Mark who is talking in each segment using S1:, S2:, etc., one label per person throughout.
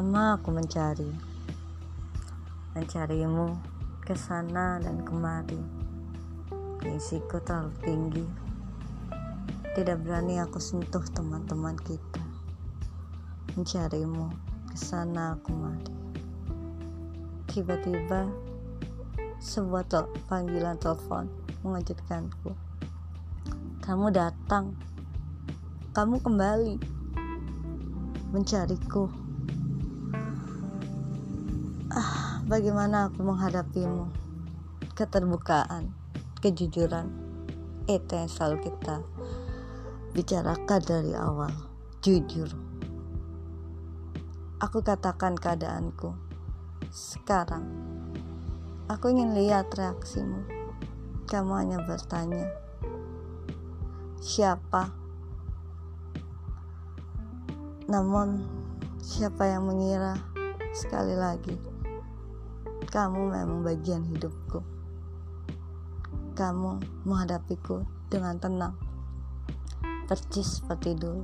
S1: lama aku mencari, mencarimu ke sana dan kemari. Gengsiku terlalu tinggi, tidak berani aku sentuh teman-teman kita. Mencarimu ke sana kemari. Tiba-tiba sebuah tel panggilan telepon mengejutkanku. Kamu datang, kamu kembali mencariku. Bagaimana aku menghadapimu? Keterbukaan, kejujuran, itu yang selalu kita bicarakan dari awal. Jujur. Aku katakan keadaanku. Sekarang, aku ingin lihat reaksimu. Kamu hanya bertanya, siapa? Namun, siapa yang mengira sekali lagi kamu memang bagian hidupku. Kamu menghadapiku dengan tenang, percis seperti dulu.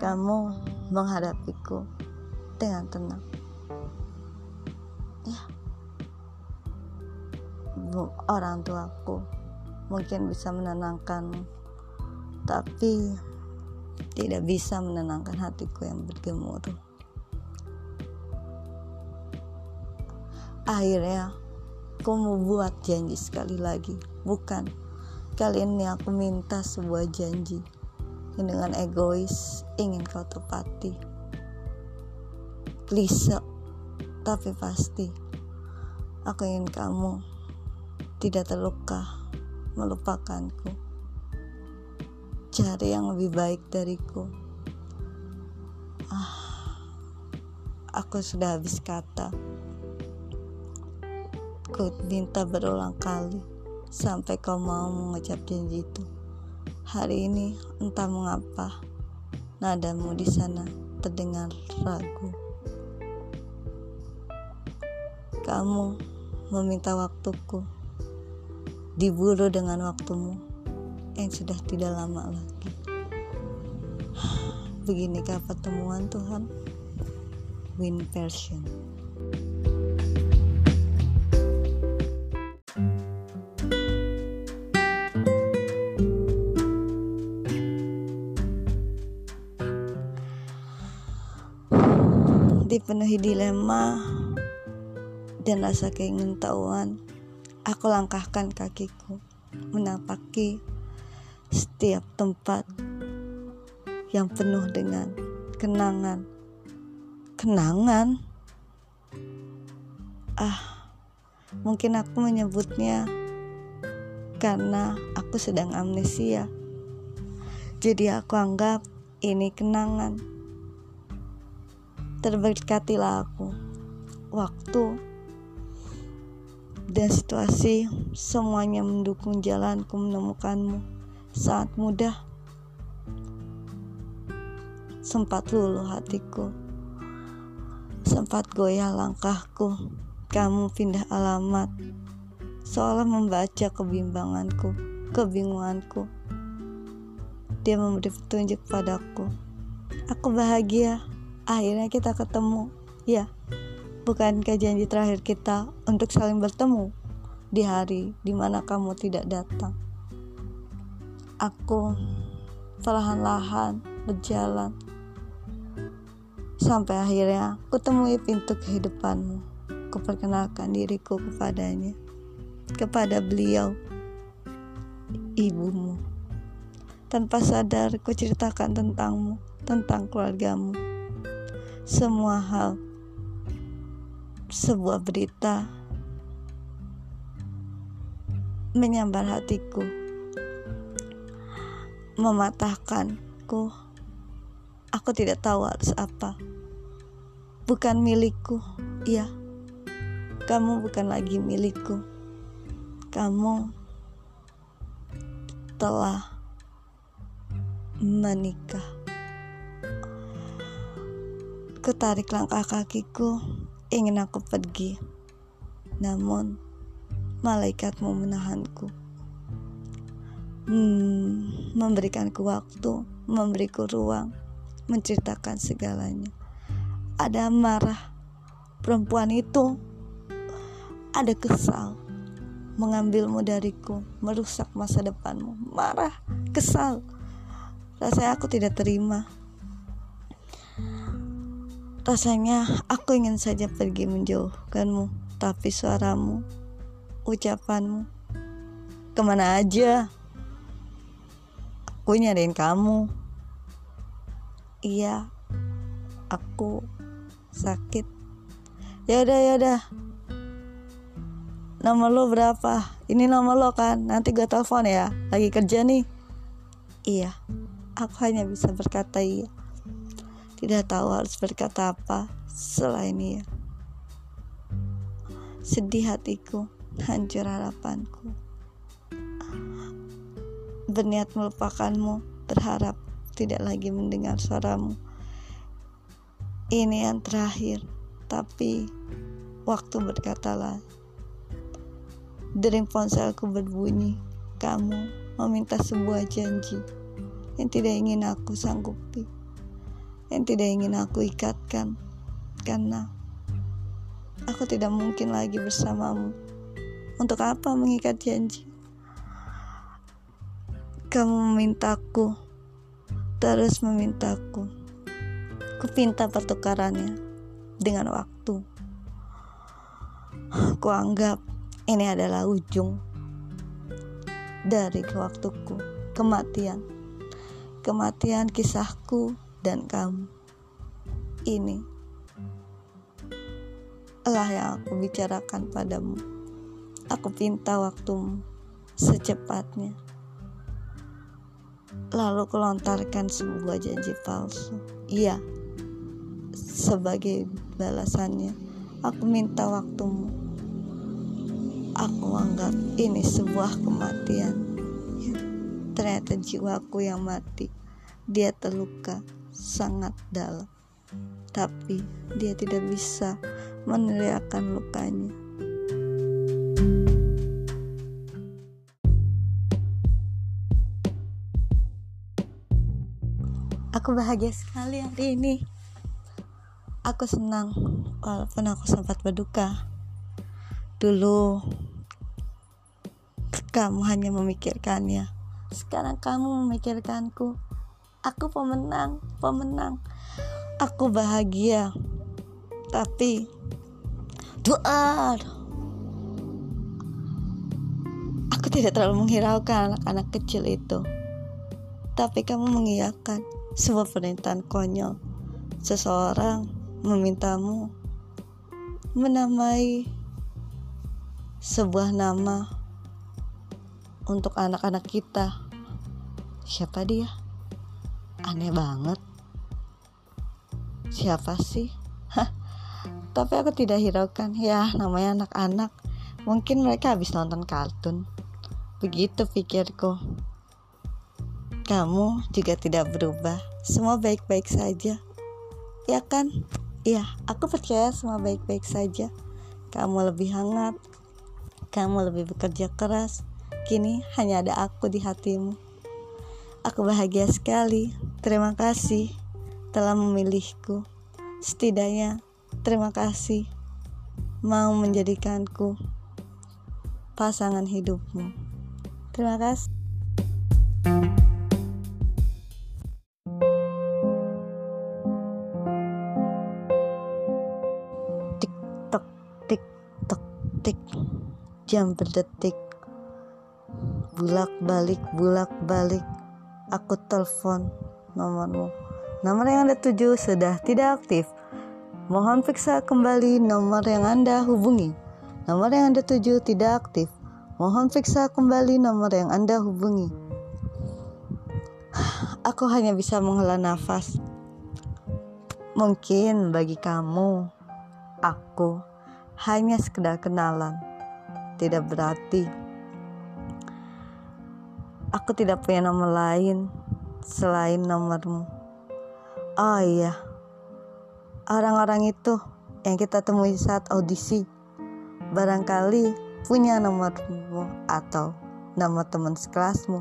S1: Kamu menghadapiku dengan tenang. Ya, orang tuaku mungkin bisa menenangkanmu, tapi tidak bisa menenangkan hatiku yang bergemuruh. Akhirnya, aku membuat janji sekali lagi. Bukan, kali ini aku minta sebuah janji yang dengan egois ingin kau tepati. Klise, tapi pasti. Aku ingin kamu tidak terluka melupakanku cari yang lebih baik dariku. Ah, aku sudah habis kata. Ku minta berulang kali sampai kau mau mengucap janji itu. Hari ini entah mengapa nadamu di sana terdengar ragu. Kamu meminta waktuku, diburu dengan waktumu yang sudah tidak lama lagi. Beginikah pertemuan Tuhan? Win version. Dipenuhi dilema dan rasa keingintahuan, aku langkahkan kakiku menapaki setiap tempat yang penuh dengan kenangan. Kenangan? Ah, mungkin aku menyebutnya karena aku sedang amnesia. Jadi aku anggap ini kenangan. Terberkatilah aku. Waktu dan situasi semuanya mendukung jalanku menemukanmu saat mudah. Sempat luluh hatiku sempat goyah langkahku. Kamu pindah alamat seolah membaca kebimbanganku kebingunganku. Dia memberi petunjuk padaku. Aku bahagia akhirnya kita ketemu ya bukankah janji terakhir kita untuk saling bertemu di hari di mana kamu tidak datang aku perlahan-lahan berjalan sampai akhirnya kutemui pintu kehidupanmu. Kuperkenalkan diriku kepadanya, kepada beliau, ibumu. Tanpa sadar kuceritakan tentangmu, tentang keluargamu. Semua hal, sebuah berita menyambar hatiku mematahkanku. Aku tidak tahu harus apa. Bukan milikku, iya. Kamu bukan lagi milikku. Kamu telah menikah. Ketarik langkah kakiku, ingin aku pergi. Namun, malaikatmu menahanku. Hmm, memberikanku waktu, memberiku ruang, menceritakan segalanya. ada marah perempuan itu. Ada kesal mengambilmu dariku merusak masa depanmu. Marah kesal. Rasanya aku tidak terima rasanya aku ingin saja pergi menjauhkanmu tapi suaramu ucapanmu ke mana aja? Aku nyariin kamu. Iya aku sakit. Ya udah ya udah. Nomor lo berapa? Ini nomor lo kan? Nanti gue telepon ya. Lagi kerja nih. Iya aku hanya bisa berkata iya tidak tahu harus berkata apa selain iya. Sedih hatiku hancur harapanku. Berniat melupakanmu berharap tidak lagi mendengar suaramu. Ini yang terakhir tapi waktu berkatalah Dering ponselku berbunyi Kamu meminta sebuah janji Yang tidak ingin aku sanggupi Yang tidak ingin aku ikatkan Karena Aku tidak mungkin lagi bersamamu. Untuk apa mengikat janji? Kamu memintaku Terus memintaku. Kupinta pertukarannya dengan waktu. Ku anggap ini adalah ujung dari waktuku, kematian. Kematian kisahku dan kamu. Ini lah yang aku bicarakan padamu. Aku pinta waktumu secepatnya. Lalu kelontarkan sebuah janji palsu. Iya, sebagai balasannya, aku minta waktumu. Aku anggap ini sebuah kematian. Ya, ternyata jiwaku yang mati. Dia terluka sangat dalam. Tapi dia tidak bisa meneriakan lukanya. Aku bahagia sekali hari ini. Aku senang walaupun aku sempat berduka. Dulu kamu hanya memikirkannya. Sekarang kamu memikirkanku. Aku pemenang, pemenang. Aku bahagia. Tapi doa Aku tidak terlalu menghiraukan anak-anak kecil itu. Tapi kamu mengiyakan sebuah perintahan konyol seseorang memintamu menamai sebuah nama untuk anak-anak kita. Siapa dia? Aneh banget. Siapa sih? Hah, tapi aku tidak hiraukan. Ya, namanya anak-anak. Mungkin mereka habis nonton kartun. Begitu pikirku. Kamu juga tidak berubah. Semua baik-baik saja. Ya kan? Iya, aku percaya semua baik-baik saja. Kamu lebih hangat, kamu lebih bekerja keras. Kini hanya ada aku di hatimu. Aku bahagia sekali. Terima kasih telah memilihku. Setidaknya, terima kasih mau menjadikanku pasangan hidupmu. Terima kasih. jam berdetik bulak balik bulak balik aku telepon nomormu. Nomor yang anda tuju sudah tidak aktif. Mohon periksa kembali nomor yang anda hubungi. Nomor yang anda tuju tidak aktif. Mohon periksa kembali nomor yang anda hubungi. Aku hanya bisa menghela nafas. Mungkin bagi kamu aku hanya sekedar kenalan. Tidak berarti. Aku tidak punya nomor lain selain nomormu. Oh iya, orang-orang itu yang kita temui saat audisi barangkali punya nomormu atau nama teman sekelasmu.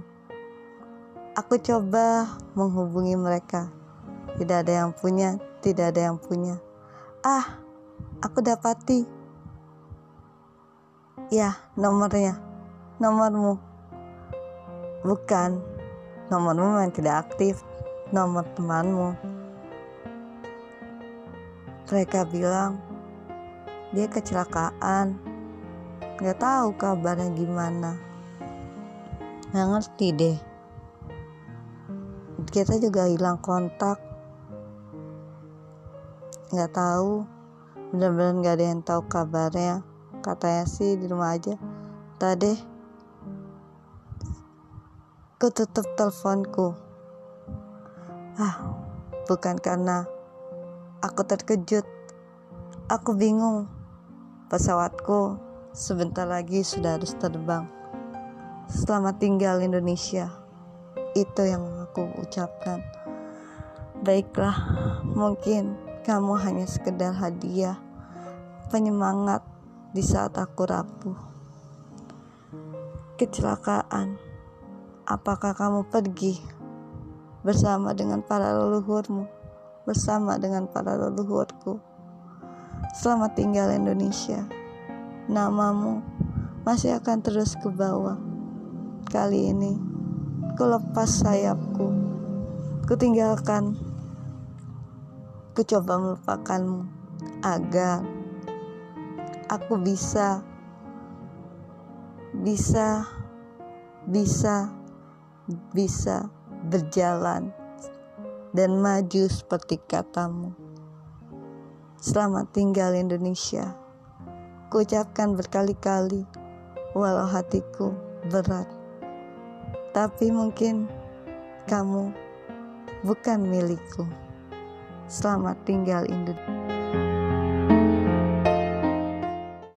S1: Aku coba menghubungi mereka. Tidak ada yang punya, tidak ada yang punya. Ah, aku dapati. Ya, nomornya. Nomormu. Bukan. Nomormu yang tidak aktif. Nomor temanmu. Mereka bilang dia kecelakaan. Gak tahu kabarnya gimana. Gak ngerti deh. Kita juga hilang kontak. Gak tahu. Bener-bener gak ada yang tahu kabarnya katanya sih di rumah aja tadi ku tutup teleponku. Ah bukan karena aku terkejut. Aku bingung. Pesawatku sebentar lagi sudah harus terbang. Selamat tinggal Indonesia. Itu yang aku ucapkan. Baiklah mungkin kamu hanya sekedar hadiah penyemangat di saat aku rapuh. Kecelakaan, apakah kamu pergi bersama dengan para leluhurmu, bersama dengan para leluhurku? Selamat tinggal Indonesia. Namamu masih akan terus ke bawah. Kali ini, ku lepas sayapku. Ku tinggalkan. Ku coba melupakanmu agar aku bisa bisa bisa bisa berjalan dan maju seperti katamu. Selamat tinggal Indonesia. Kuucapkan berkali-kali walau hatiku berat. Tapi mungkin kamu bukan milikku. Selamat tinggal Indonesia.